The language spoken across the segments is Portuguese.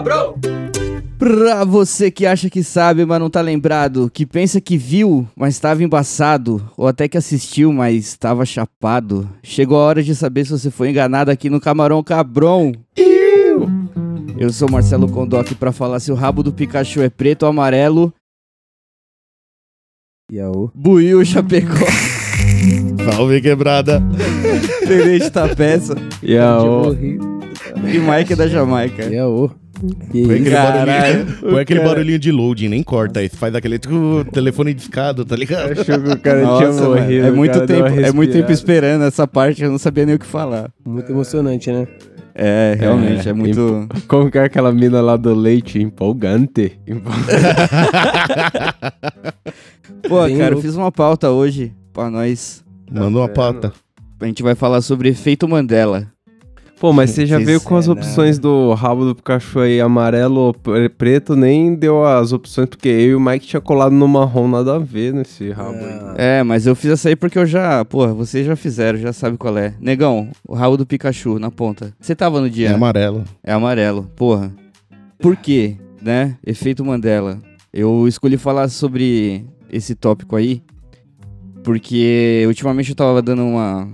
cabrão! Pra você que acha que sabe, mas não tá lembrado, que pensa que viu, mas estava embaçado, ou até que assistiu, mas estava chapado, chegou a hora de saber se você foi enganado aqui no Camarão Cabrão. Eu sou Marcelo Condoc pra falar se o rabo do Pikachu é preto ou amarelo. Yaô. Buiu Chapecó, Salve, quebrada. Tenente da peça Yaô. e Mike da Jamaica. Yaô. Que Põe aquele, barulhinho, o põe aquele cara- barulhinho de loading, nem corta isso. Faz aquele tu, telefone discado, tá ligado? Achou que o cara Nossa, tinha morrido. é muito tempo, uma é muito tempo esperando essa parte, eu não sabia nem o que falar. Muito emocionante, né? É, realmente, é, muito... Como que é aquela mina lá do leite? Empolgante. Empol- Pô, Bem cara, eu fiz uma pauta hoje pra nós. Manda uma pauta. A gente vai falar sobre efeito Mandela. Pô, mas você já veio com as é, opções do rabo do Pikachu aí, amarelo ou pre- preto, nem deu as opções, porque eu e o Mike tinha colado no marrom, nada a ver nesse rabo aí. É, mas eu fiz essa aí porque eu já. Porra, vocês já fizeram, já sabe qual é. Negão, o rabo do Pikachu na ponta. Você tava no É dia? amarelo. É amarelo. Porra. Por quê? Né? Efeito Mandela. Eu escolhi falar sobre esse tópico aí porque ultimamente eu tava dando uma,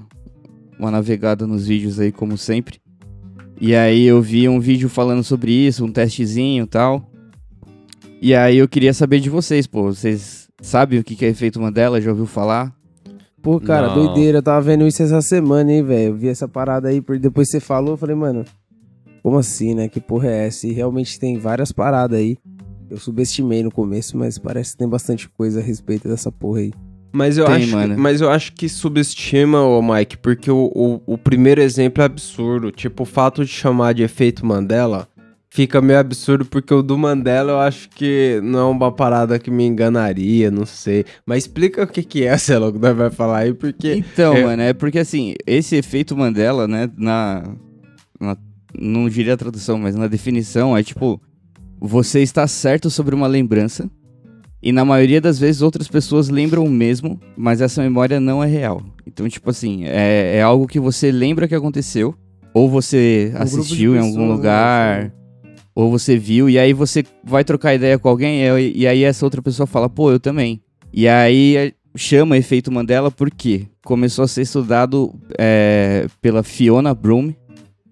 uma navegada nos vídeos aí, como sempre. E aí eu vi um vídeo falando sobre isso, um testezinho e tal. E aí eu queria saber de vocês, pô. Vocês sabem o que que é efeito Mandela? Já ouviu falar? Pô, cara, Não. doideira. Eu tava vendo isso essa semana, hein, velho. Eu vi essa parada aí, por- depois você falou, eu falei, mano, como assim, né? Que porra é essa? E realmente tem várias paradas aí. Eu subestimei no começo, mas parece que tem bastante coisa a respeito dessa porra aí. Mas eu, Tem, acho, mano. mas eu acho que subestima, ô Mike, porque o, o, o primeiro exemplo é absurdo. Tipo, o fato de chamar de efeito Mandela fica meio absurdo, porque o do Mandela eu acho que não é uma parada que me enganaria, não sei. Mas explica o que, que é, sei lá, o que nós vai falar aí, porque. Então, é- mano, é porque assim, esse efeito Mandela, né, na, na- Não diria a tradução, mas na definição é tipo. Você está certo sobre uma lembrança. E na maioria das vezes outras pessoas lembram o mesmo, mas essa memória não é real. Então, tipo assim, é, é algo que você lembra que aconteceu. Ou você Um assistiu em algum pessoas, né, lugar. assim. Ou você viu, e aí você vai trocar ideia com alguém, e, e aí essa outra pessoa fala, pô, eu também. E aí é, chama efeito Mandela porque começou a ser estudado é, pela Fiona Broom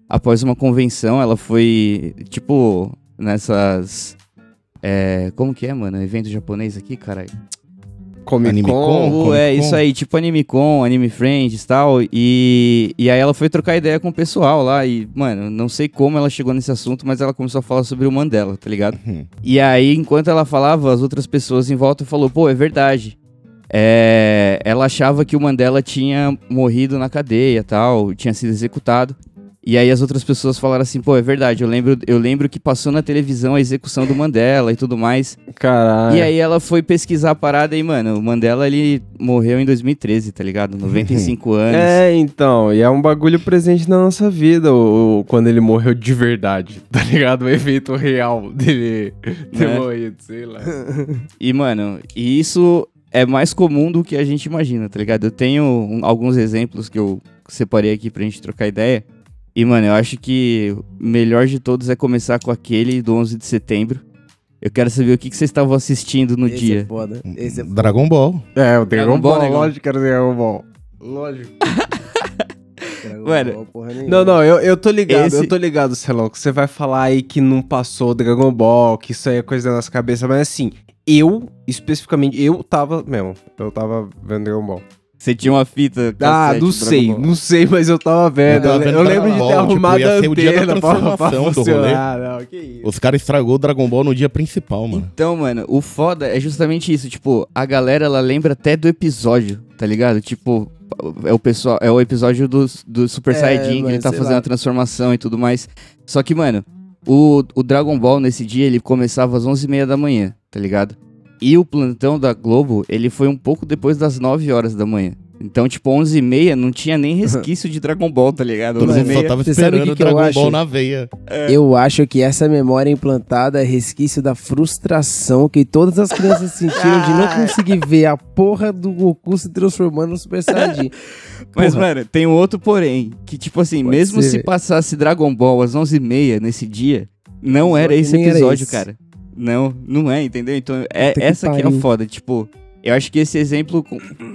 após uma convenção. Ela foi, tipo, nessas. É, como que é, mano? Evento japonês aqui, caralho. Comic Anime Con. Con. Comic é Con. isso aí, tipo Anime Con, Anime Friends e tal. E, e aí ela foi trocar ideia com o pessoal lá. E, mano, não sei como ela chegou nesse assunto, mas ela começou a falar sobre o Mandela, tá ligado? Uhum. E aí, enquanto ela falava, as outras pessoas em volta falou, pô, é verdade. É, ela achava que o Mandela tinha morrido na cadeia tal, tinha sido executado. E aí as outras pessoas falaram assim, pô, é verdade, eu lembro, eu lembro que passou na televisão a execução do Mandela e tudo mais. Caralho. E aí ela foi pesquisar a parada e, mano, o Mandela ele morreu em 2013, tá ligado? 95 anos. É, então, e é um bagulho presente na nossa vida, o, o- quando ele morreu de verdade, tá ligado? O efeito real dele ter Né? morrido, sei lá. E, mano, e isso é mais comum do que a gente imagina, tá ligado? Eu tenho um- alguns exemplos que eu separei aqui pra gente trocar ideia. E, mano, eu acho que o melhor de todos é começar com aquele do 11 de setembro. Eu quero saber o que, que vocês estavam assistindo no Esse dia. é foda. Esse é foda. Dragon Ball. É, o Dragon Dragon Ball, Ball, lógico que era Dragon Ball. Lógico. Dragon Mano, Ball, porra nenhuma. Não, não, eu, eu tô ligado, Esse- eu tô ligado, Celão, que você vai falar aí que não passou o Dragon Ball, que isso aí é coisa da nossa cabeça, mas assim, eu, especificamente, eu tava, mesmo, eu tava vendo Dragon Ball. Você tinha uma fita. Ah, cassete não do sei, Ball. não sei, mas eu tava vendo. Eu tava vendo eu lembro de Dragon ter Ball, tipo, arrumado ia a ser o dia da antena pra, pra transformação do funcionar. Não, que isso. Os caras estragou o Dragon Ball no dia principal, mano. Então, mano, o foda é justamente isso. Tipo, a galera, ela lembra até do episódio, tá ligado? Tipo, é o, pessoal, é o episódio do, do Super É, Saiyajin, que ele tá fazendo lá. a transformação e tudo mais. Só que, mano, o, o Dragon Ball nesse dia, ele começava às 11h30 da manhã, tá ligado? E o plantão da Globo, ele foi um pouco depois das 9 horas da manhã. Então, tipo, 11h30 não tinha nem resquício de Dragon Ball, tá ligado? Todo mundo 11h30. só tava Você sabe o esperando que o que eu Dragon acho? Ball na veia. Eu acho que essa memória implantada é resquício da frustração que todas as crianças sentiram de não conseguir ver a porra do Goku se transformando no Super Saiyajin. Mas, mano, tem um outro porém, que tipo assim, Pode mesmo ser, se passasse Dragon Ball às 11h30 nesse dia, Não era esse nem era episódio, esse. cara. Não, não é, entendeu? Então, é Puta que essa que é a pariu. foda. Tipo, eu acho que esse exemplo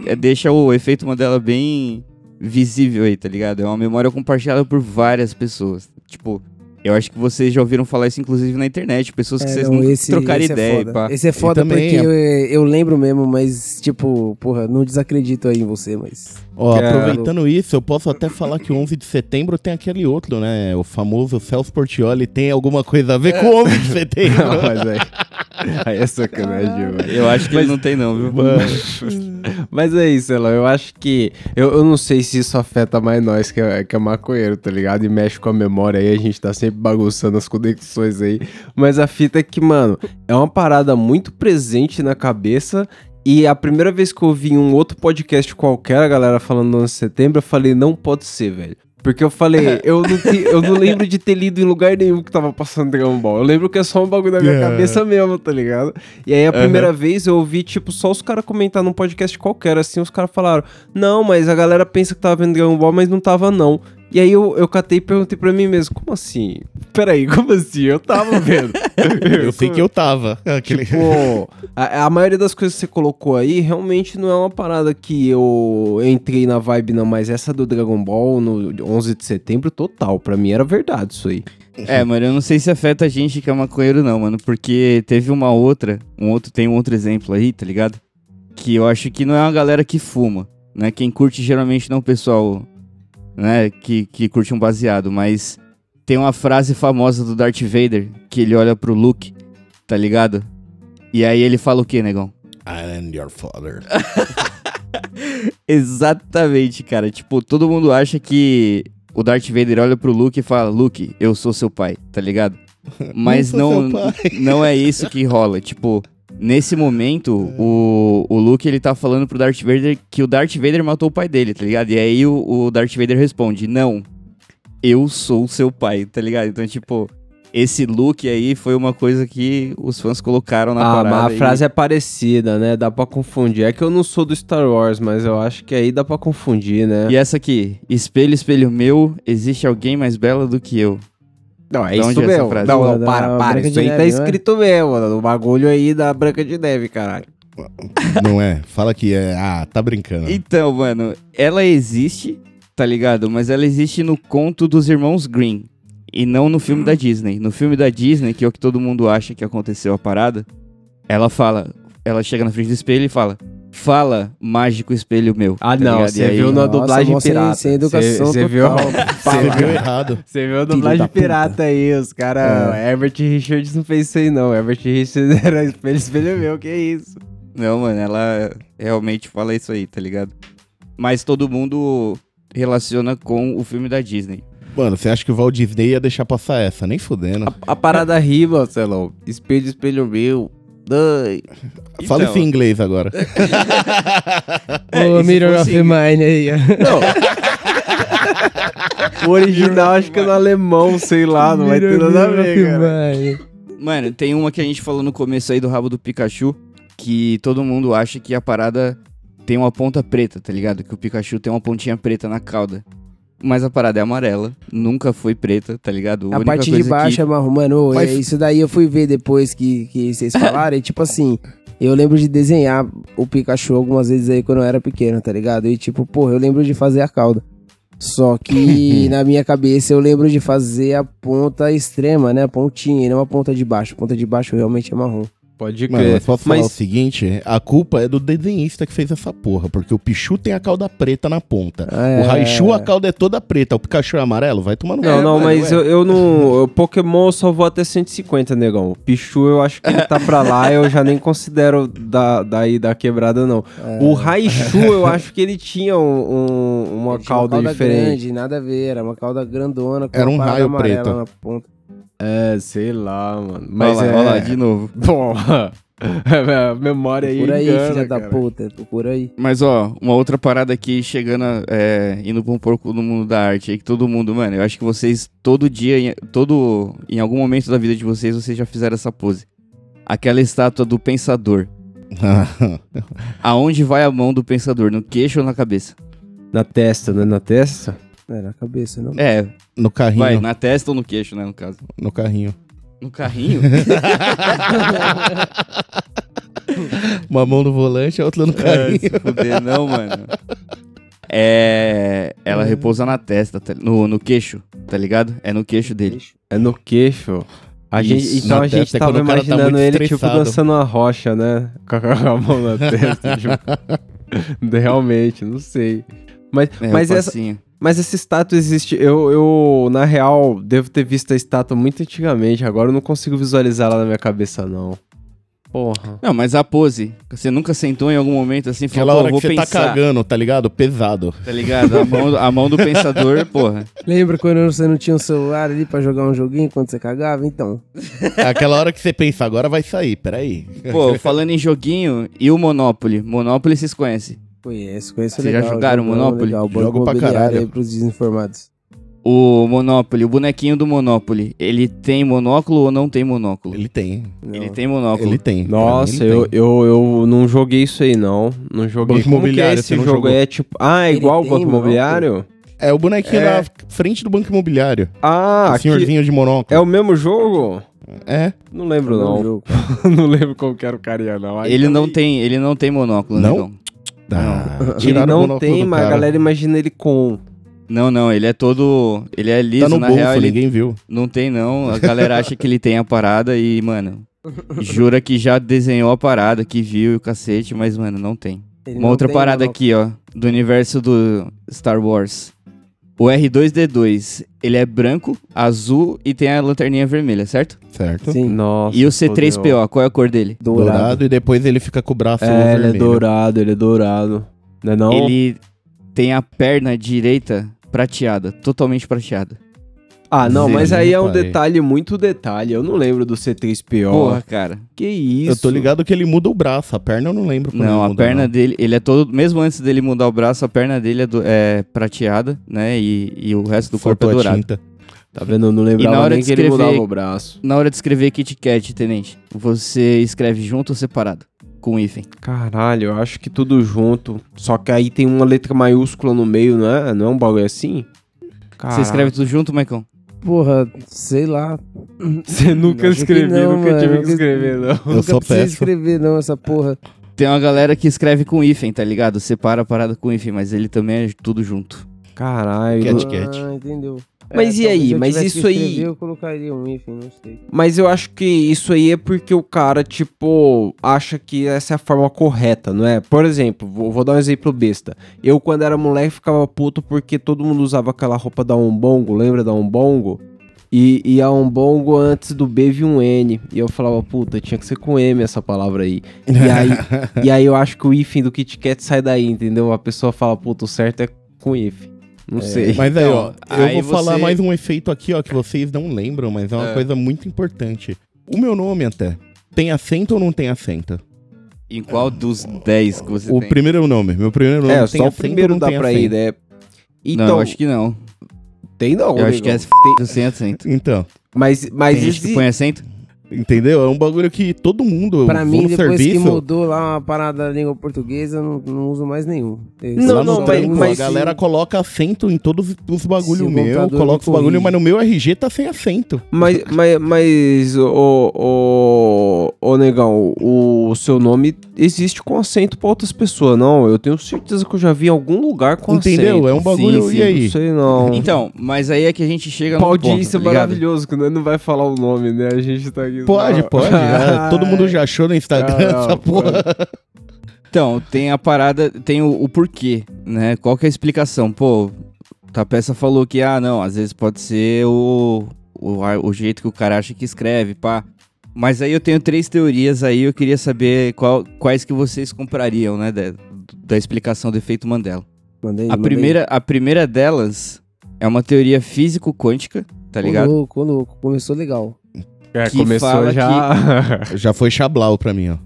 é, deixa o efeito Mandela bem visível aí, tá ligado? É uma memória compartilhada por várias pessoas. Tipo, eu acho que vocês já ouviram falar isso, inclusive, na internet. Pessoas que É, vocês não, nunca esse- trocaram esse é ideia. foda. pá. Esse é foda também, porque é. eu, eu lembro mesmo, mas, tipo, porra, não desacredito aí em você, mas. Ó, É. aproveitando isso, eu posso até falar que o 11 de setembro tem aquele outro, né? O famoso Celso Portioli tem alguma coisa a ver com o 11 de setembro. Não, mas aí, aí é sacanagem, velho. Eu acho que ele não tem, não, viu? Mas é isso, Elon. Eu acho que. Eu, eu não sei se isso afeta mais nós que é, que é maconheiro, tá ligado? E mexe com a memória aí, a gente tá sempre bagunçando as conexões aí. Mas a fita é que, mano, é uma parada muito presente na cabeça. E a primeira vez que eu ouvi em um outro podcast qualquer, a galera falando no 11 de setembro, eu falei, não pode ser, velho. Porque eu falei, eu não, te- eu não lembro de ter lido em lugar nenhum que tava passando Dragon Ball. Eu lembro que é só um bagulho da minha É. cabeça mesmo, tá ligado? E aí a primeira vez eu ouvi, tipo, só os caras comentar num podcast qualquer, assim, os caras falaram, não, mas a galera pensa que tava vendo Dragon Ball, mas não tava, não. E aí eu, eu catei e perguntei pra mim mesmo, como assim? Peraí, como assim? Eu tava vendo. Eu sei que eu tava. Aquele... Tipo, a, a maioria das coisas que você colocou aí realmente não é uma parada que eu entrei na vibe, não, mas essa do Dragon Ball no 11 de setembro, total. Pra mim era verdade isso aí. É, mano, eu não sei se afeta a gente que é maconheiro, não, mano. Porque teve uma outra, um outro, tem um outro exemplo aí, tá ligado? Que eu acho que não é uma galera que fuma, né? Quem curte geralmente não é o pessoal, né, que, que curte um baseado, mas tem uma frase famosa do Darth Vader que ele olha pro Luke, tá ligado? E aí ele fala o quê, negão? I am your father. Exatamente, cara. Tipo, todo mundo acha que o Darth Vader olha pro Luke e fala: Luke, eu sou seu pai, tá ligado? Mas não, não é isso que rola. Tipo, nesse momento, o, o Luke ele tá falando pro Darth Vader que o Darth Vader matou o pai dele, tá ligado? E aí o, o Darth Vader responde: Não, eu sou seu pai, tá ligado? Então, tipo. Esse look aí foi uma coisa que os fãs colocaram na ah, parada. mas a e- frase é parecida, né? Dá pra confundir. É que eu não sou do Star Wars, mas eu acho que aí dá pra confundir, né? E essa aqui, espelho, espelho meu, existe alguém mais bela do que eu. Não, é isso é mesmo. frase? Não, Da- não, para, para. Branca Isso aí tá Neve, não é? escrito mesmo, mano. O bagulho aí da Branca de Neve, caralho. Não é? Fala que é. Ah, tá brincando. Então, mano, ela existe, tá ligado? Mas ela existe no conto dos irmãos Green. E não no filme da Disney. No filme da Disney, que é o que todo mundo acha que aconteceu a parada, ela fala, ela chega na frente do espelho e fala: Fala, mágico espelho meu. Ah, tá não, você viu na Nossa, dublagem sem- pirata. sem educação Você viu? total. Você viu errado. Você viu a dublagem puta. pirata aí, os caras. Herbert Richards não fez isso aí, não. Herbert Richards era espelho, espelho meu, que isso? Não, mano, ela realmente fala isso aí, tá ligado? Mas todo mundo relaciona com o filme da Disney. Mano, você acha que o Walt Disney ia deixar passar essa? Nem fudendo. A parada rima, Marcelão. Espelho, espelho meu. Dai. Fala Então. isso em inglês agora. É, Ô, se Mirror of Mine aí, ó. O original acho que é no alemão, sei lá, não vai ter nada a ver, cara. Mano, tem uma que a gente falou no começo aí do rabo do Pikachu, que todo mundo acha que a parada tem uma ponta preta, tá ligado? Que o Pikachu tem uma pontinha preta na cauda. Mas a parada é amarela, nunca foi preta, tá ligado? A única parte de baixo que... é marrom. Mano, é, isso daí eu fui ver depois que, que vocês falaram. e tipo assim, eu lembro de desenhar o Pikachu algumas vezes aí quando eu era pequeno, tá ligado? E tipo, porra, eu lembro de fazer a cauda. Só que na minha cabeça eu lembro de fazer a ponta extrema, né? A pontinha, e não a ponta de baixo. A ponta de baixo realmente é marrom. Pode Mano, crer. mas posso falar o seguinte? A culpa é do desenhista que fez essa porra. Porque o Pichu tem a cauda preta na ponta. É. O Raichu, a cauda é toda preta. O Pikachu é amarelo? Vai tomar no Não, É, não, mano, mas eu, eu não. O Pokémon eu só vou até 150, negão. Pichu eu acho que ele tá pra lá, eu já nem considero da, daí da quebrada, não. O Raichu eu acho que ele tinha um- um- uma Ele tinha cauda, diferente. grande, nada a ver. Era uma cauda grandona com Era uma um raio amarela preto. na ponta. É, sei lá, mano. Mas olha é. lá, olha lá, de novo. Bom, a memória aí. Por aí, engana, filha da cara. puta. Por aí. Mas ó, uma outra parada aqui, chegando, a- é, indo pra um pouco no mundo da arte aí, que todo mundo, mano, eu acho que vocês, todo dia, em- todo, em algum momento da vida de vocês, vocês já fizeram essa pose. Aquela estátua do pensador. Aonde vai a mão do pensador? No queixo ou na cabeça? Na testa, né? Na testa? É, na cabeça, não. É, no carrinho. vai, na testa ou no queixo, né, no caso. No carrinho. No carrinho? Uma mão no volante, a outra no É, carrinho. se fuder, não, mano. É. Ela repousa na testa, tá- no, no queixo, tá ligado? É no queixo dele. É no queixo. A Isso, gente, então na a gente testa é tava quando o cara tá imaginando muito ele, tipo, estressado. dançando uma rocha, né? Com a, com a mão na testa. tipo. Realmente, não sei. Mas, É, mas, o essa, passinho. Mas essa estátua existe. Eu, eu, na real, devo ter visto a estátua muito antigamente. Agora eu não consigo visualizar ela na minha cabeça, não. Porra. Não, mas a pose. Você nunca sentou em algum momento assim e Aquela falou, hora pô, que vou você pensar. tá cagando, tá ligado? Pesado. Tá ligado? A mão, a mão do pensador, porra. Lembra quando você não tinha um celular ali pra jogar um joguinho quando você cagava? Então. É aquela hora que você pensa, agora vai sair, peraí. Pô, falando em joguinho, e o Monopoly? Monopoly vocês conhecem. Conheço, conheço Vocês já legal. jogaram jogão Monopoly? Legal, Jogo pra caralho. aí pros desinformados. O Monopoly, o bonequinho do Monopoly, ele tem monóculo ou não tem monóculo? Ele tem. Não. Ele tem monóculo. Ele tem. Nossa, ele eu, tem. eu, eu não joguei isso aí, não. Não joguei. Banco Como que é imobiliário, esse você não jogo? jogou? É tipo. Ah, é Ele igual o Banco? Imobiliário? É o bonequinho É. na frente do banco imobiliário. Ah, o aqui- senhorzinho de é monóculo. o mesmo jogo? É. Não lembro, Não, não. não lembro como que era o carinha, não. Aí Ele não também- tem, ele não tem monóculo, Não? negão. Ele tiraram o não monóculo tem, do mas a cara. galera imagina ele com. Não, não, ele é todo. Ele é liso, Tá no na bolso, real, ele ninguém viu. não tem, não. A galera acha que ele tem a parada e, mano, jura que já desenhou a parada, que viu e o cacete, mas, mano, não tem. Ele Uma não outra tem parada monóculo. aqui, ó, do universo do Star Wars. O R2D2, ele é branco, azul e tem a lanterninha vermelha, certo? Certo. Sim, Nossa. e o C3PO, qual é a cor dele? Dourado. dourado. e depois ele fica com o braço É, ele é vermelho. dourado, ele é dourado. Não é não? Ele tem a perna direita prateada, totalmente prateada. Ah, não, Sim, mas aí é um pai. detalhe, muito detalhe. Eu não lembro do C3PO. Porra, cara. que isso? Eu tô ligado que ele muda o braço, a perna eu não lembro Não, ele a perna não. dele, ele é todo. Mesmo antes dele mudar o braço, a perna dele é, do- é prateada, né? E, e o resto do corpo é Faltou dourado. tinta. Tá vendo? Eu não E lembrava na hora nem de que ele escrever- mudava o braço. Na hora de escrever Kit Kat, tenente, você escreve junto ou separado? Com hífen. Caralho, eu acho que tudo junto. Só que aí tem uma letra maiúscula no meio, não é? Não é um bagulho assim? Você escreve tudo junto, Maicon? Porra, sei lá. Você nunca escreveu, nunca mano. tive que escrever, não. Eu Nunca só peço. escrever não, essa porra. Tem uma galera que escreve com hífen, tá ligado? Separa a parada com hífen, mas ele também é tudo junto. Caralho. Cat, cat. Ah, entendeu. Mas e aí? Mas isso aí- Eu colocaria um hífen, não sei. Mas eu acho que isso aí é porque o cara, tipo, acha que essa é a forma correta, não é? Por exemplo, vou, vou dar um exemplo besta. Eu, quando era moleque, ficava puto porque todo mundo usava aquela roupa da Umbongo, lembra da Umbongo? E, e a Umbongo antes do B vinha um N. E eu falava, puta, tinha que ser com M essa palavra aí. E aí, e aí eu acho que o hífen do Kit Kat sai daí, entendeu? A pessoa fala, puta, o certo é com hífen. Não sei. Mas aí, ó, Então, eu aí vou falar você- mais um efeito aqui, ó, que vocês não lembram, mas é uma É. coisa muito importante. O meu nome até. Tem acento ou não tem acento? Em qual dos 10 que você o tem? primeiro nome. Meu primeiro nome É, tem só o primeiro não dá tem pra acento? ir, né? Não, Então, eu acho que não. tem não, eu acho que é f... sem acento. Então, Mas, mas Tem gente que põe acento? Entendeu? É um bagulho que todo mundo Pra mim, depois que serviço, mudou lá uma parada da língua portuguesa, eu não, não uso mais nenhum. Esse Não, não, mas- mas a galera sim. coloca acento em todos os bagulho Se o meu, coloca os me bagulho, corrige. mas no meu RG tá sem acento. Mas, mas, mas o, o, o negão, o, seu nome existe com acento pra outras pessoas, não? Eu tenho certeza que eu já vi em algum lugar com Entendeu? acento. É um bagulho, Sim, sim, e aí? Não sei não. Então, mas aí é que a gente chega Pra no ponto, tá ligado? maravilhoso, que nós não vai falar o nome, né? A gente tá aqui... Pode, pode. já- todo mundo já achou no Instagram Ah, essa porra. Então, tem a parada, tem o, o porquê, né? Qual que é a explicação? Pô, a peça falou que, ah, não, às vezes pode ser o, o, o jeito que o cara acha que escreve, pá. Mas aí eu tenho três teorias aí, eu queria saber qual- quais que vocês comprariam, né, da, da explicação do efeito Mandela. Mandei, A mandei. primeira, a primeira delas é uma teoria físico-quântica, tá ligado? Ô, louco, ô, louco, começou legal. É, que começou fala já... Já foi chablau pra mim, ó.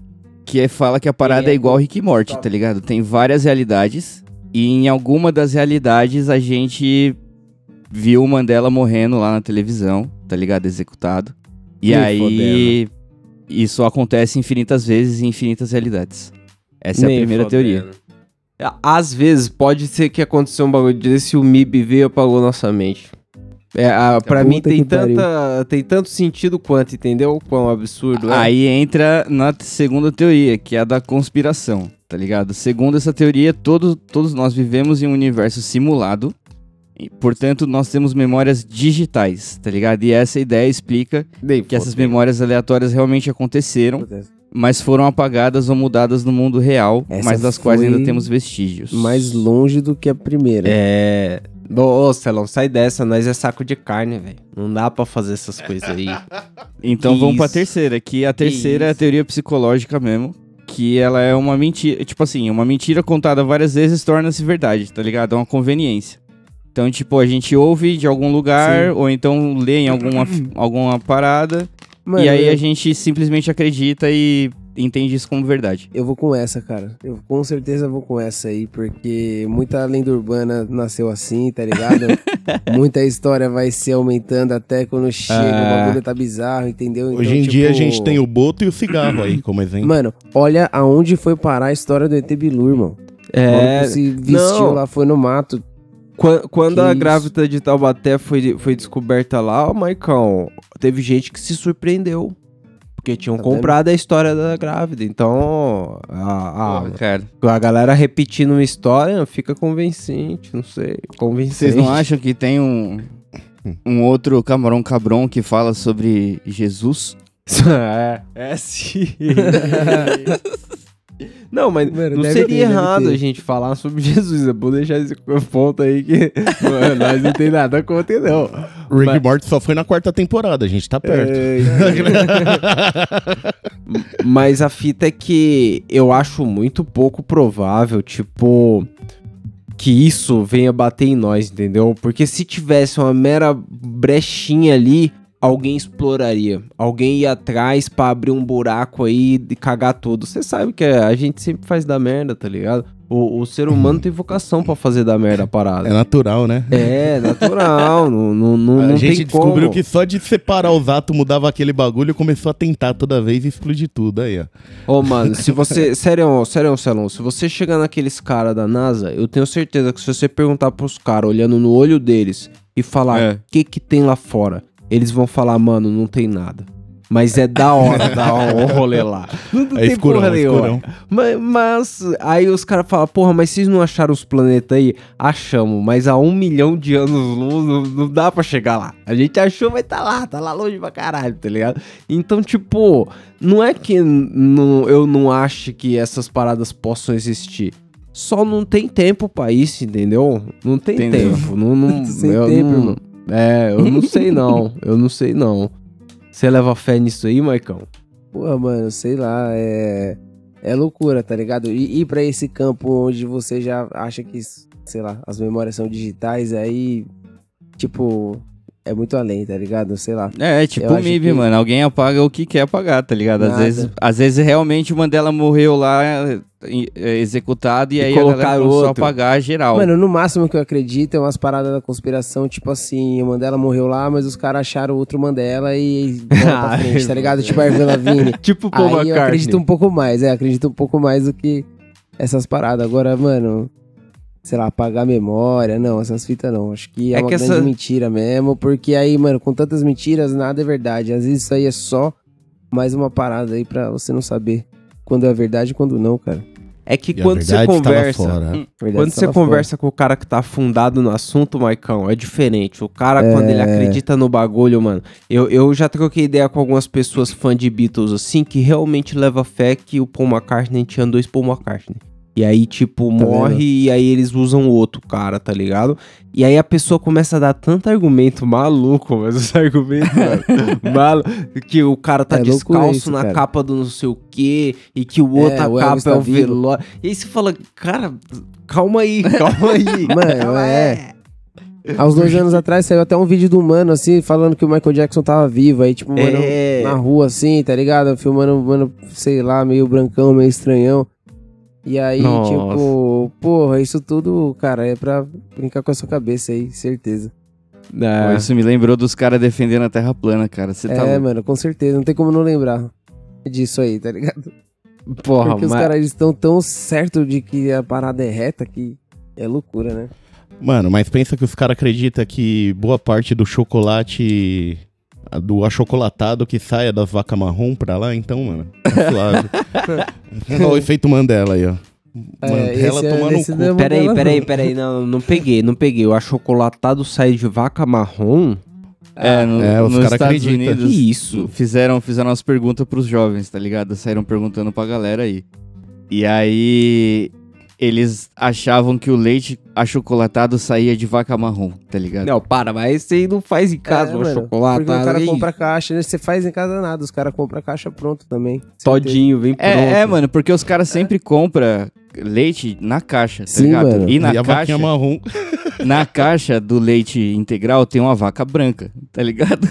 Que é, fala que a parada é é igual Rick e Morty, tá ligado? Tem várias realidades. E em alguma das realidades a gente viu o Mandela morrendo lá na televisão, tá ligado? Executado. E Me aí isso acontece infinitas vezes em infinitas realidades. Essa é a primeira fodendo. teoria. Às vezes pode ser que aconteceu um bagulho desse e o MIB veio e apagou nossa mente. É, a, pra mim tem, pariu. tanta, tem tanto sentido quanto, entendeu? Quão absurdo é. Aí entra na segunda teoria, que é a da conspiração, tá ligado? Segundo essa teoria, todos, todos nós vivemos em um universo simulado, e, portanto, nós temos memórias digitais, tá ligado? E essa ideia explica Nem que essas memórias aleatórias realmente aconteceram, mas foram apagadas ou mudadas no mundo real, Essa mas das quais ainda temos vestígios. Mais longe do que a primeira. É. Ô, Celão, sai dessa, nós é saco de carne, velho. Não dá pra fazer essas coisas aí. Então Que vamos pra isso. terceira, que a terceira é a isso. teoria psicológica mesmo. Que ela é uma mentira. Tipo assim, uma mentira contada várias vezes torna-se verdade, tá ligado? É uma conveniência. Então, tipo, a gente ouve de algum lugar, ou então lê em alguma, alguma parada, Mano, e aí a gente simplesmente acredita e entende isso como verdade. eu vou com essa, cara. Eu com certeza vou com essa aí, porque muita lenda urbana nasceu assim, tá ligado? muita história vai se aumentando até quando chega, o Ah. bagulho tá bizarro, entendeu? Então, Hoje em dia a tipo, gente tem o boto e o cigarro aí, como exemplo. Mano, olha aonde foi parar a história do ET Bilu, irmão. O É. se vestiu não. lá, foi no mato. Quan- Quando Que a isso? grávida de Taubaté foi, foi descoberta lá, ó, Maicão, teve gente que se surpreendeu. Porque tinham Tá vendo? comprado a história da grávida. Então, a, a, cara. a galera repetindo uma história fica convincente, não sei. Convincente. Vocês não acham que tem um, um outro camarão cabron que fala sobre Jesus? é, é sim. Não, mas Mano, não seria ter, errado a gente falar sobre Jesus. É bom deixar esse ponto aí que mano, nós não tem nada contra, não. Rick mas- Morty só foi na quarta temporada, a gente tá perto. É, Mas a fita é que eu acho muito pouco provável, tipo, que isso venha bater em nós, entendeu? Porque se tivesse uma mera brechinha ali, alguém exploraria. Alguém ia atrás pra abrir um buraco aí e cagar tudo. Você sabe que a gente sempre faz da merda, tá ligado? O, o ser humano tem vocação pra fazer da merda a parada. É natural, né? É, natural. não, não, não, a não gente tem descobriu como. que só de separar os atos mudava aquele bagulho e começou a tentar toda vez e explodir tudo aí, ó. Ô, mano, se você. sério, sério, Celon, se você chegar naqueles caras da NASA, eu tenho certeza que se você perguntar pros caras, olhando no olho deles, e falar É. o que que tem lá fora, eles vão falar, mano, não tem nada. Mas é da hora dar um rolê lá. Não, não É tem escurão, porra nenhuma. escurão. Mas, mas aí os caras falam, porra, mas vocês não acharam os planetas aí? Achamos, mas a um milhão de anos luz não, não dá pra chegar lá. A gente achou, mas tá lá, tá lá longe pra caralho, tá ligado? Então, tipo, não é que não, eu não ache que essas paradas possam existir. Só não tem tempo pra isso, entendeu? Não tem Entendeu. tempo. Não, não, Sem eu tempo, não- irmão. É, eu não sei não. Eu não sei não. Você leva fé nisso aí, Maicão? Porra, mano, sei lá, é. É loucura, tá ligado? E ir pra esse campo onde você já acha que, sei lá, as memórias são digitais, aí, tipo, é muito além, tá ligado? Sei lá. É, é tipo Eu o MIB, que- mano. Alguém apaga o que quer apagar, tá ligado? Às Nada. vezes, às vezes realmente o Mandela morreu lá é, executado e, E aí a galera começou a apagar geral. Mano, no máximo que eu acredito é umas paradas da conspiração, tipo assim, o Mandela morreu lá, mas os caras acharam outro Mandela e pra Ai, frente, tá ligado? Tipo a Ervan Lavigne. Tipo o Paul Aí eu McCartney. acredito um pouco mais, é, acredito um pouco mais do que essas paradas. Agora, mano, sei lá, apagar a memória, não, essas fitas não. Acho que é, É uma que grande essa- mentira mesmo, porque aí, mano, com tantas mentiras, nada é verdade. Às vezes isso aí é só mais uma parada aí pra você não saber quando é verdade e quando não, cara. É que E quando você tá conversa. fora. Verdade Quando tá você lá fora. conversa com o cara que tá afundado no assunto, Maicão, é diferente. O cara, quando É. ele acredita no bagulho, mano. Eu, eu já troquei ideia com algumas pessoas fã de Beatles, assim, que realmente leva fé que o Paul McCartney tinha dois Paul McCartney. E aí, tipo, morre e aí eles usam outro cara, tá ligado? E aí a pessoa começa a dar tanto argumento maluco, mas os argumentos, mano, maluco, que o cara tá É descalço isso, na cara. capa do não sei o quê, e que o outro, É, o capa é tá o velório. E aí você fala, cara, calma aí, calma aí. Mano, é. aí. Há uns dois anos atrás saiu até um vídeo do mano, assim, falando que o Michael Jackson tava vivo. Aí, tipo, mano, É. na rua, assim, tá ligado? Filmando, mano, sei lá, meio brancão, meio estranhão. E aí, Nossa. tipo, porra, isso tudo, cara, é pra brincar com a sua cabeça aí, certeza. Pô, É. Isso me lembrou dos caras defendendo a Terra plana, cara. Você tá é, mano, com certeza. Não tem como não lembrar disso aí, tá ligado? Porra, Porque os mas, caras estão tão certos de que a parada é reta que é loucura, né? Mano, mas pensa que os caras acreditam que boa parte do chocolate. Do achocolatado que saia das vacas marrom pra lá, então, mano. Tá suave. Olha o efeito Mandela aí, ó. Mandela esse é- tomando um esse cu. não é Peraí, Mandela, peraí, não. peraí. Não, não peguei, não peguei. O achocolatado sai de vaca marrom? É, no, É, os nos cara Estados acredita. Unidos. Que isso? Fizeram, fizeram umas perguntas pros jovens, tá ligado? Saíram perguntando pra galera aí. E aí. Eles achavam que o leite achocolatado saía de vaca marrom, tá ligado? Não, para, mas aí não faz em casa É, o mano, achocolatado. Porque o cara compra caixa, né? Você faz em casa nada, os caras compram a caixa pronto também. Todinho, vem pronto. É, é, mano, porque os caras sempre compram leite na caixa, tá Sim, ligado? mano. E na e a caixa, marrom. na caixa do leite integral tem uma vaca branca, tá ligado?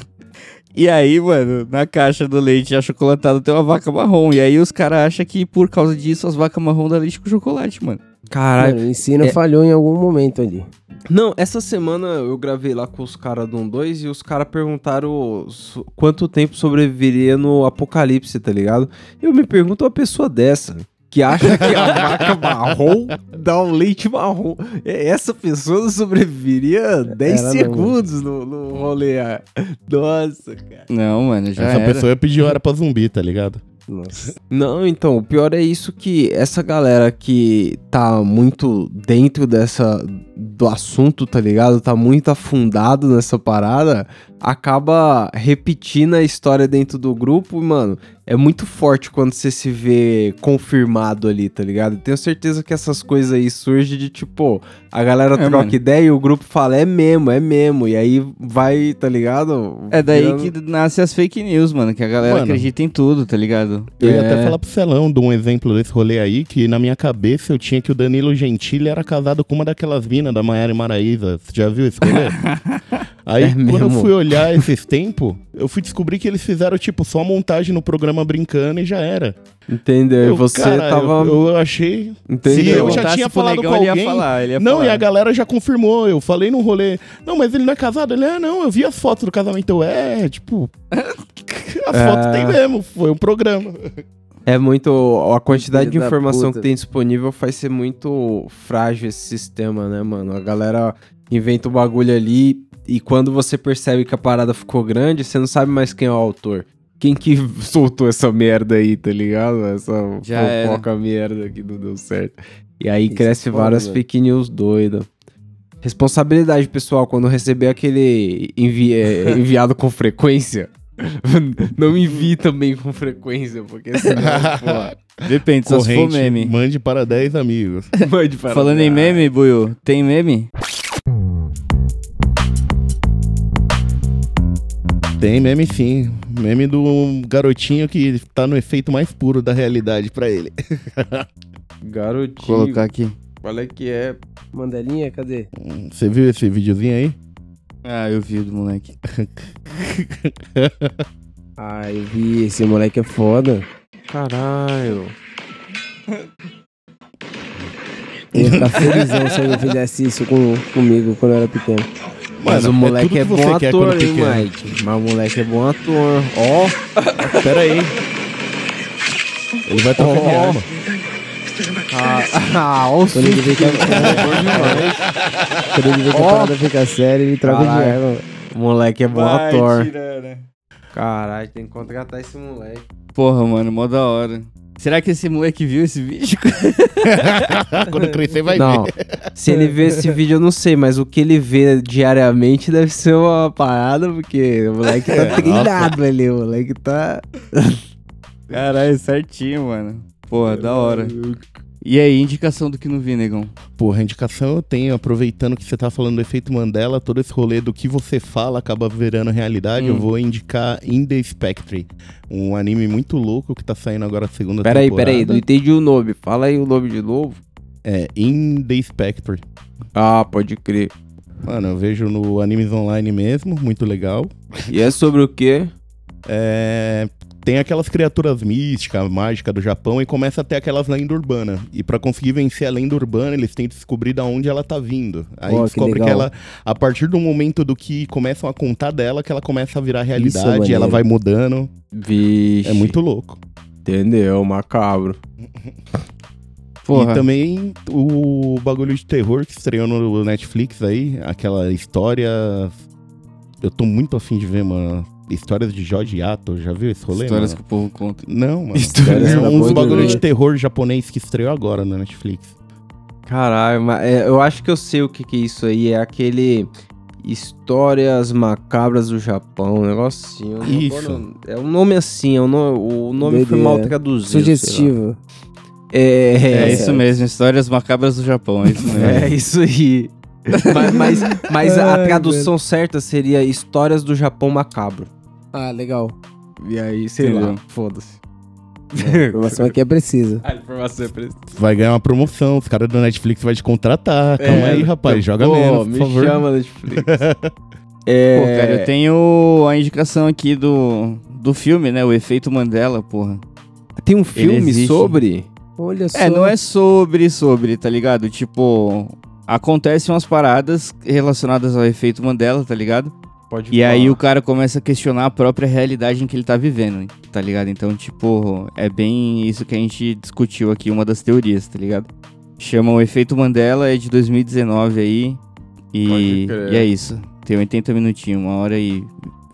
E aí, mano, na caixa do leite achocolatado tem uma vaca marrom. E aí os caras acham que por causa disso as vacas marrom dá leite com chocolate, mano. Caralho. Mano, o ensino É- falhou em algum momento ali. Não, essa semana eu gravei lá com os caras do 2 e os caras perguntaram quanto tempo sobreviveria no apocalipse, tá ligado? Eu me pergunto uma pessoa dessa que acha que a vaca marrom dá um leite marrom. É, Essa pessoa não sobreviveria 10 Ela não. segundos no, no rolê. ah. Nossa, cara. Não, mano, já Essa era. pessoa ia pedir hora pra zumbi, tá ligado? Nossa. Não, então, o pior é isso que essa galera que tá muito dentro dessa do assunto, tá ligado? Tá muito afundado nessa parada, acaba repetindo a história dentro do grupo, e, mano, é muito forte quando você se vê confirmado ali, tá ligado? Tenho certeza que essas coisas aí surgem de tipo, a galera troca mano. ideia e o grupo fala, é mesmo, é mesmo, e aí vai, tá ligado? É daí Virando- que nasce as fake news, mano, que a galera Mano. acredita em tudo, tá ligado? Eu ia É. até falar pro Celão de um exemplo desse rolê aí, que na minha cabeça eu tinha que o Danilo Gentili era casado com uma daquelas minas da Maiara e Maraíza. Você já viu esse rolê? Aí, É quando eu mesmo? fui olhar esses tempos, eu fui descobrir que eles fizeram, tipo, só montagem no programa brincando e já era. Entendeu? E Eu, você cara, tava... Eu, eu achei... Entendeu? Se eu já tinha falado negão, com ele ia alguém. falar, ele ia Não, falar. e a galera já confirmou. Eu falei no rolê. Não, mas ele não é casado? Ele é, não, eu vi as fotos do casamento. Eu, é, tipo. As É. fotos tem mesmo. Foi um programa. É muito. A quantidade de Filho informação que tem disponível faz ser muito frágil esse sistema, né, mano? A galera inventa o bagulho ali e quando você percebe que a parada ficou grande, você não sabe mais quem é o autor. Quem que soltou essa merda aí, tá ligado? Essa Já era. fofoca merda que não deu certo. E aí Isso cresce é foda, várias velho. fake news doidas. Responsabilidade, pessoal, quando receber aquele envi- é, enviado com frequência. Não envie também com frequência, porque senão, pô, Depende, só se for Corrente, meme. mande para 10 amigos. Mande para Falando em meme, Buiu, tem meme? Tem meme sim. Meme do garotinho que tá no efeito mais puro da realidade pra ele. Garotinho. Vou colocar aqui. Qual é que é? Mandelinha, cadê? Você viu esse videozinho aí? Ah, eu vi o do moleque. Ah, eu vi. Esse moleque é foda. Caralho. Eu ia ficar felizão se alguém fizesse isso com, comigo quando eu era pequeno. Mas Mano, o moleque tudo é, que bom você quer ator, hein, pequeno. Mike? Mas o moleque é bom ator. Ó. Pera aí. Ele vai trocar de Ó. arma. Ah, ó o Quando ele vê que a, quando ele vê que a parada fica séria, ele troca de Caralho. arma. O moleque é bom ator. tirando. Caralho, tem que contratar esse moleque. Porra, mano, mó da hora. Será que esse moleque viu esse vídeo? Quando crescer vai Não, ver. se ele vê esse vídeo eu não sei, mas o que ele vê diariamente deve ser uma parada, porque o moleque tá É, treinado ali, o moleque tá... Caralho, certinho, mano. Porra, da hora. E aí, indicação do que não vi, negão? Porra, indicação eu tenho, aproveitando que você tá falando do efeito Mandela, todo esse rolê do que você fala acaba virando realidade, Hum. eu vou indicar In The Spectre, um anime muito louco que tá saindo agora a segunda Peraí, temporada. peraí, não entendi o nome. Fala aí o nome de novo. É, In The Spectre. Ah, pode crer. Mano, eu vejo no Animes Online mesmo, muito legal. E é sobre o quê? É, tem aquelas criaturas místicas, mágicas do Japão e começa a ter aquelas lendas urbanas. E pra conseguir vencer a lenda urbana, eles têm que descobrir da onde ela tá vindo. Aí que descobre que, legal. ela, a partir do momento do que começam a contar dela, que ela começa a virar realidade, maneiro. ela vai mudando. Vixe. É muito louco. Entendeu, macabro. Porra. E também o bagulho de terror que estreou no Netflix aí, aquela história. Eu tô muito afim de ver, mano. Histórias de Jorge Yato, já viu esse rolê? Histórias mano? que o povo conta. Não, mano. Histórias é uns bagulho de terror japonês que estreou agora na Netflix. Caralho, mas é, eu acho que eu sei o que, que é isso aí. É aquele. Histórias macabras do Japão, um negocinho. Isso. É um nome assim, é um no- o nome foi mal traduzido. Sugestivo. É, É, é, isso mesmo, histórias macabras do Japão, é isso mesmo. É isso aí. mas mas, mas a Ai, tradução certa seria Histórias do Japão Macabro. Ah, legal. E aí, sei lá, foda-se. A informação aqui é precisa. A informação é precisa. Vai ganhar uma promoção, os caras da Netflix vai te contratar. Calma É, aí, rapaz, joga Pô, menos, me por favor. chama Netflix. é... Pô, cara, eu tenho a indicação aqui do, do filme, né? O Efeito Mandela, porra. Tem um filme sobre... Olha só. É, não é sobre, sobre, tá ligado? Tipo, acontecem umas paradas relacionadas ao efeito Mandela, tá ligado? Pode E aí o cara começa a questionar a própria realidade em que ele tá vivendo, tá ligado? Então, tipo, é bem isso que a gente discutiu aqui, uma das teorias, tá ligado? Chama o efeito Mandela, é de 2019 aí. E, e é isso. Tem 80 minutinhos, uma hora e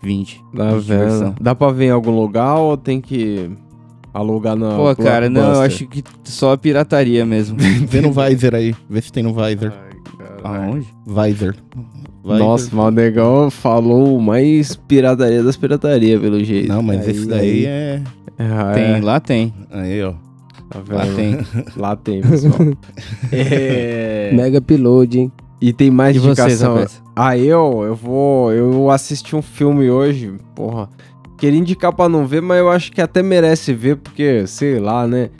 20. Tá de diversão. vendo? Dá pra ver em algum lugar ou tem que alugar na Pô, cara, não, eu acho que só a pirataria mesmo. Vê no Visor aí, vê se tem no Visor. Aonde? Visor. Visor. Nossa, mas o negão falou mais pirataria das piratarias, pelo jeito. Não, mas Aí, esse daí aí. é. Ah, Tem, é. lá tem. Aí, ó. Tá Lá vendo? tem. Lá tem, pessoal. É... Mega upload, hein? E tem mais E indicação. Zapeta? ah, eu? Eu vou... Eu assisti um filme hoje, porra. Queria indicar pra não ver, mas eu acho que até merece ver, porque, sei lá, né?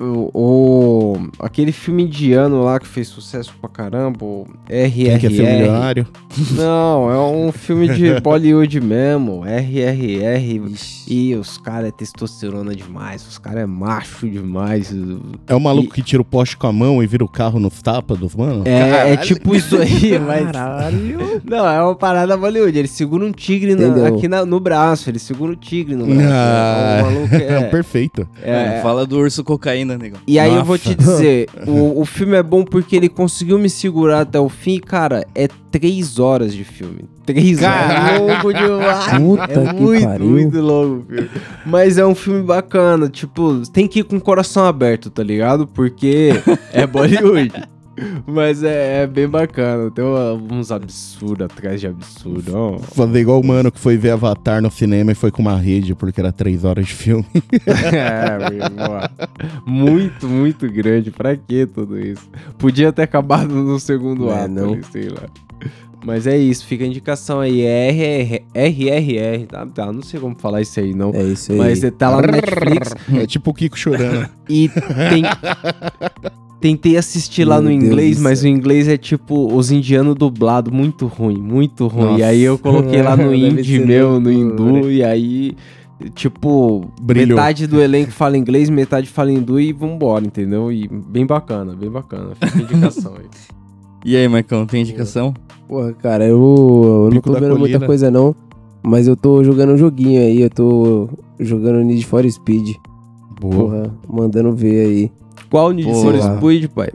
O, o- aquele filme indiano lá que fez sucesso pra caramba, o Quem quer ser RRR. milionário? Não, é um filme de Bollywood mesmo, RRR. E os caras é testosterona demais, os caras é macho demais. É o maluco E- que tira o poste com a mão e vira o carro nos tapas dos mano? É, é tipo isso aí, mas. Caralho. Não, é uma parada Bollywood. Ele segura um tigre na- aqui na- no braço, ele segura o tigre no braço. Ah, O maluco é, é. perfeito. é- Mano, fala do urso cocaína, negão. E aí eu Nossa. vou te dizer, o, o filme é bom porque ele conseguiu me segurar até o fim, e, cara, é três horas de filme. Três Caralho. horas. É longo demais. Puta é que muito, pariu. muito longo o filme. Mas é um filme bacana, tipo, tem que ir com o coração aberto, tá ligado? Porque é Bollywood. Mas é, é bem bacana, tem uns absurdos atrás de absurdo. ó. Fazer igual o mano que foi ver Avatar no cinema e foi com uma rede porque era três horas de filme. é, meu irmão. Muito, muito grande. Pra que tudo isso? Podia ter acabado no segundo É, ato, não. ali, sei lá. Mas é isso, fica a indicação aí. É RR, RRR, tá? tá? Não sei como falar isso aí, não. É isso aí. Mas tá lá no Netflix É tipo o Kiko chorando. e tem. Tentei assistir lá Meu no Deus inglês, mas o inglês é tipo os indianos dublado, muito ruim, muito ruim. Nossa. E aí eu coloquei lá no indie meu, no hindu, e aí, tipo, Brilhou. metade do elenco fala inglês, metade fala hindu e vambora, entendeu? E bem bacana, bem bacana. Fica a indicação aí. E aí, Marcão, tem indicação? Porra, cara, eu, eu não tô vendo muita coisa não, mas eu tô jogando um joguinho aí, eu tô jogando Need for Speed. Boa. Porra, mandando ver aí. Qual Need for. Speed, pai?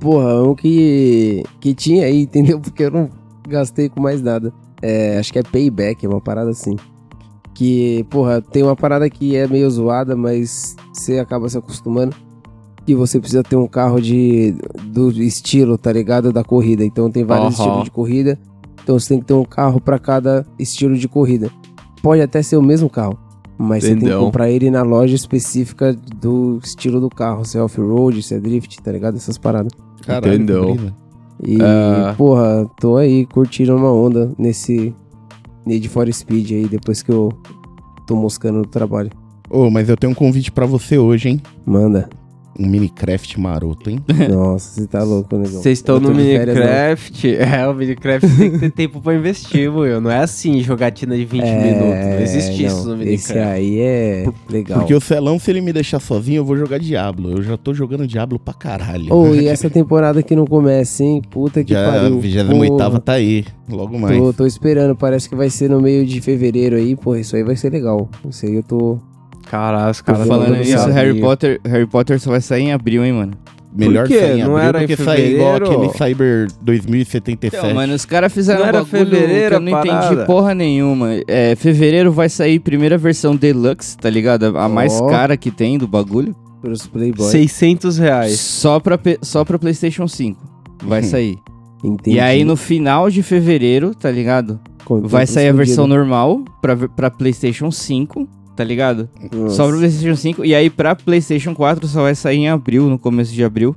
Porra, um que, que tinha aí, entendeu? Porque eu não gastei com mais nada. É, acho que é Payback, é uma parada assim. Que, porra, tem uma parada que é meio zoada, mas você acaba se acostumando. Que você precisa ter um carro de do estilo, tá ligado? Da corrida. Então tem vários Aham. estilos de corrida. Então você tem que ter um carro pra cada estilo de corrida. Pode até ser o mesmo carro. Mas você tem que comprar ele na loja específica do estilo do carro. Se é off-road, se é drift, tá ligado? Essas paradas. Caralho, Entendeu. E, É. porra, tô aí curtindo uma onda nesse Need for Speed aí, depois que eu tô moscando no trabalho. Ô, mas eu tenho um convite pra você hoje, hein? Manda. Um Minecraft maroto, hein? Nossa, você tá louco, negão. Vocês estão no férias, não. Minecraft. É, o Minecraft tem que ter tempo pra investir, Will. Não é assim, jogatina de 20 É, minutos. Não existe isso no Esse Minecraft. aí é legal. Porque o Celão, se ele me deixar sozinho, eu vou jogar Diablo. Eu já tô jogando Diablo pra caralho. Ô, e essa temporada que não começa, hein? Puta que já a pariu. 28 Porra, tá aí. Logo mais. Tô, tô esperando, parece que vai ser no meio de fevereiro aí, porra, isso aí vai ser legal. Isso aí eu tô... Caralho, os caras falando sabia. Harry Potter, Harry Potter só vai sair em abril, hein, mano? melhor sair em Não abril era do em que sair igual aquele Cyber 2077. Então, mano, os caras fizeram Não um era bagulho fevereiro que eu não parada? entendi porra nenhuma. É, fevereiro vai sair primeira versão Deluxe, tá ligado? A mais Ó. cara que tem do bagulho. Pros Playboy. 600 reais. Só pra, só pra PlayStation 5. Vai Uhum. sair. Entendi. E aí no final de fevereiro, tá ligado? Com- Vai sair a versão normal pra, pra PlayStation 5, tá ligado? Nossa. Só pra PlayStation 5. E aí pra PlayStation 4 só vai sair em abril, no começo de abril.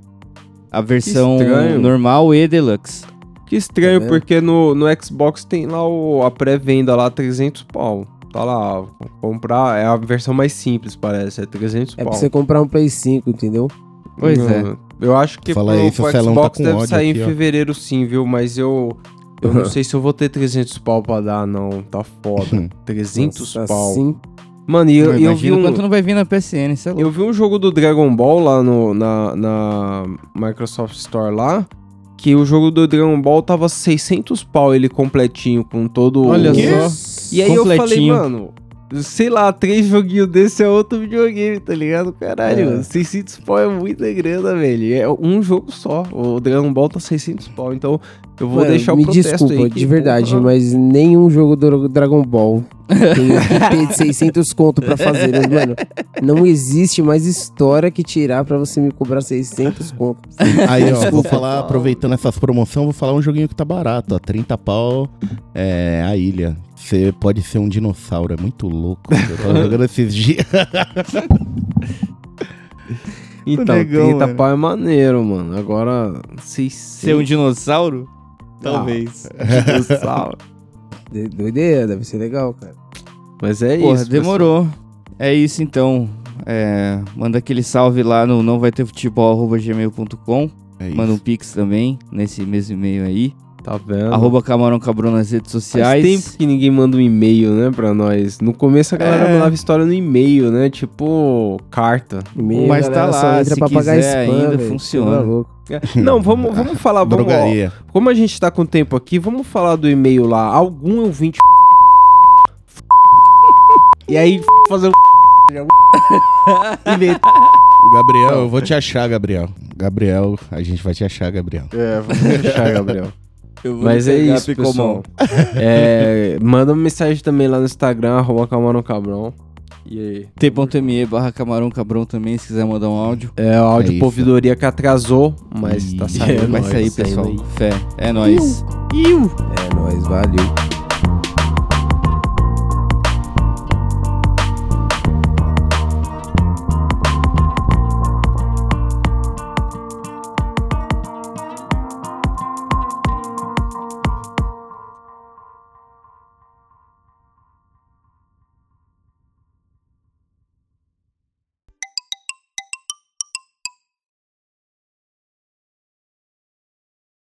A versão normal e Deluxe. Que estranho, Tá porque no, no Xbox tem lá o, a pré-venda lá, 300 pau. Tá lá, comprar, é a versão mais simples, parece, é 300 É pau. pra você comprar um Play 5, entendeu? Pois Não, é. Eu acho que Fala pro, aí pro tá Xbox com deve sair aqui, em ó. fevereiro sim, viu? Mas eu... Eu não sei se eu vou ter 300 pau pra dar, não. Tá foda. 300 Nossa, pau. Assim, Mano, e eu, Eu eu vi um... quanto não vai vir na PSN, sei lá. Eu vi um jogo do Dragon Ball lá no, na, na Microsoft Store lá, que o jogo do Dragon Ball tava 600 pau ele completinho, com todo Olha o... só. E aí eu falei, mano, sei lá, três joguinhos desse é outro videogame, tá ligado? Caralho, É. 600 pau é muita grana, velho. É um jogo só. O Dragon Ball tá 600 pau, então eu vou mano, deixar o me protesto desculpa, aí. de verdade, porra, mas nenhum jogo do Dragon Ball tem de 600 conto pra fazer. Mas, mano, não existe mais história que tirar pra você me cobrar 600 conto. Aí, ó, vou falar, aproveitando essas promoções, vou falar um joguinho que tá barato, ó. 30 pau é a ilha. Você pode ser um dinossauro, é muito louco. Eu tava jogando esses dias. Então, Negão, 30 mano. pau é maneiro, mano. Agora, 600 Ser um dinossauro? Talvez. dinossauro. De- Doideira, deve ser legal, cara. Mas é Porra, isso. demorou. É isso então. É, manda aquele salve lá no não vai ter futebol@gmail.com. É isso. Manda um pix também nesse mesmo e-mail aí. Tá vendo? Arroba Camarão Cabrão nas redes Faz sociais. tempo que ninguém manda um e-mail, né, pra nós. No começo a galera É. mandava história no e-mail, né? Tipo, carta. E-mail, Mas a galera tá só lá, entra se pra pagar quiser spam, ainda velho. funciona. Tá louco. É. Não, vamos, vamos falar, vamos, ó, como a gente tá com tempo aqui, vamos falar do e-mail lá. Algum ouvinte e aí fazer um Gabriel, eu vou te achar, Gabriel. Gabriel, a gente vai te achar, Gabriel. É, vamos deixar, Gabriel. Eu vou Mas é isso, pessoal. É, manda uma mensagem também lá no Instagram, arroba Camarão Cabrão. E aí? T.me barra Camarão Cabrão também, se quiser mandar um áudio. É o áudio É isso. polvidoria que atrasou, mas tá Ih, saindo. Vai tá sair, pessoal. aí. Fé. É nóis. É nóis, valeu.